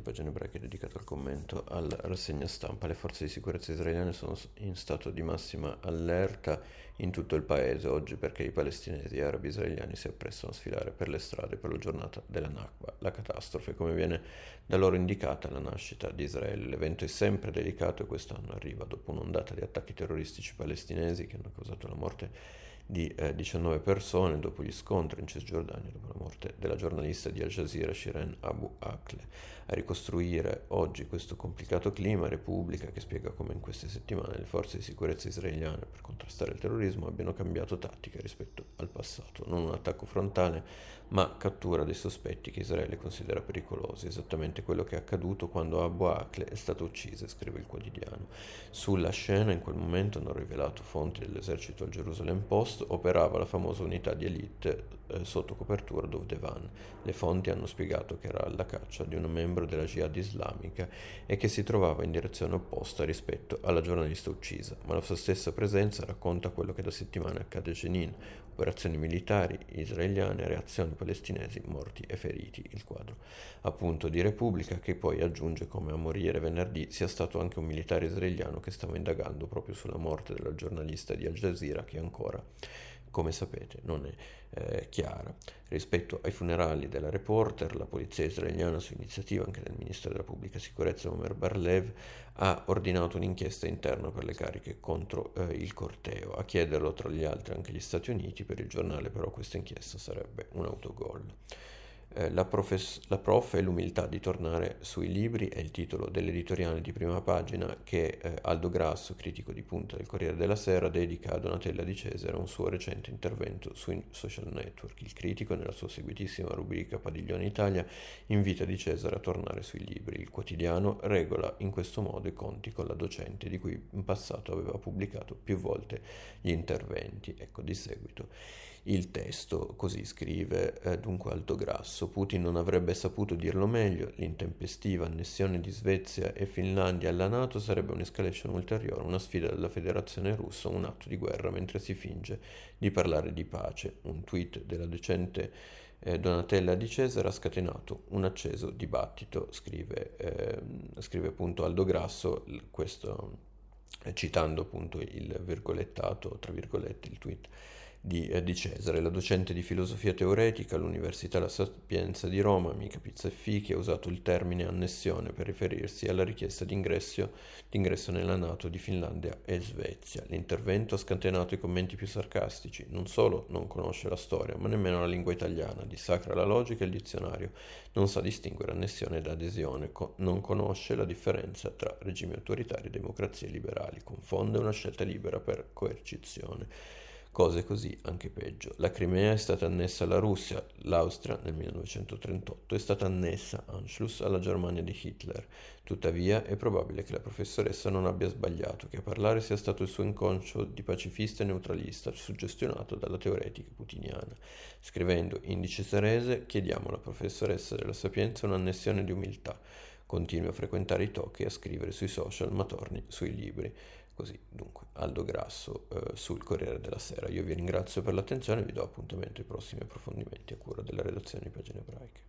di pagine ebraiche dedicato al commento alla rassegna stampa. Le forze di sicurezza israeliane sono in stato di massima allerta in tutto il paese oggi perché i palestinesi e arabi israeliani si apprestano a sfilare per le strade per la giornata della Nakba, la catastrofe come viene da loro indicata la nascita di Israele. L'evento è sempre delicato e quest'anno arriva dopo un'ondata di attacchi terroristici palestinesi che hanno causato la morte di eh, 19 persone dopo gli scontri in Cisgiordania, dopo la morte della giornalista di Al Jazeera Shiren Abu Akle. A ricostruire oggi questo complicato clima, Repubblica che spiega come in queste settimane le forze di sicurezza israeliane per contrastare il terrorismo abbiano cambiato tattica rispetto al passato, non un attacco frontale, ma cattura dei sospetti che Israele considera pericolosi, esattamente quello che è accaduto quando Abu Akle è stata uccisa, scrive il quotidiano. Sulla scena in quel momento hanno rivelato fonti dell'esercito al Jerusalem Post, operava la famosa unità di elite eh, sotto copertura Dovdevan. Le fonti hanno spiegato che era alla caccia di un membro della Jihad islamica e che si trovava in direzione opposta rispetto alla giornalista uccisa, ma la sua stessa presenza racconta quello che da settimane accade a Jenin, operazioni militari israeliane, reazioni palestinesi, morti e feriti. Il quadro appunto di Repubblica che poi aggiunge come a morire venerdì sia stato anche un militare israeliano che stava indagando proprio sulla morte della giornalista di Al Jazeera che ancora come sapete non è eh, chiara. Rispetto ai funerali della reporter, la polizia israeliana, su iniziativa anche del ministro della pubblica sicurezza Omer Barlev, ha ordinato un'inchiesta interna per le cariche contro eh, il corteo. A chiederlo tra gli altri anche gli Stati Uniti, per il giornale però questa inchiesta sarebbe un autogol. Eh, la, profes- la, prof e l'umiltà di tornare sui libri è il titolo dell'editoriale di prima pagina che eh, Aldo Grasso, critico di punta del Corriere della Sera, dedica a Donatella Di Cesare un suo recente intervento sui social network. Il critico, nella sua seguitissima rubrica Padiglione Italia, invita Di Cesare a tornare sui libri. Il quotidiano regola in questo modo i conti con la docente di cui in passato aveva pubblicato più volte gli interventi. Ecco di seguito il testo, così scrive eh, dunque Alto Grasso. Putin non avrebbe saputo dirlo meglio, l'intempestiva annessione di Svezia e Finlandia alla Nato sarebbe un'escalation ulteriore, una sfida della Federazione russa, un atto di guerra mentre si finge di parlare di pace. Un tweet della docente eh, Donatella di Cesare ha scatenato un acceso dibattito, scrive, eh, scrive appunto Aldo Grasso, questo, eh, citando appunto il virgolettato, tra virgolette, il tweet di, eh, di, Cesare, la docente di filosofia teoretica all'Università La Sapienza di Roma, Mica Pizzaffi, che ha usato il termine annessione per riferirsi alla richiesta d'ingresso, nella Nato di Finlandia e Svezia. L'intervento ha scatenato i commenti più sarcastici, non solo non conosce la storia, ma nemmeno la lingua italiana, dissacra la logica e il dizionario, non sa distinguere annessione da adesione, co- non conosce la differenza tra regimi autoritari e democrazie liberali, confonde una scelta libera per coercizione. Cose così anche peggio. La Crimea è stata annessa alla Russia, l'Austria nel 1938 è stata annessa Anschluss alla Germania di Hitler. Tuttavia è probabile che la professoressa non abbia sbagliato, che a parlare sia stato il suo inconscio di pacifista e neutralista, suggestionato dalla teoretica putiniana. Scrivendo Indice Serese chiediamo alla professoressa della Sapienza un'annessione di umiltà. Continui a frequentare i talk e a scrivere sui social, ma torni sui libri. Così, dunque, Aldo Grasso eh, sul Corriere della Sera. Io vi ringrazio per l'attenzione e vi do appuntamento ai prossimi approfondimenti a cura della redazione di Pagine Ebraiche.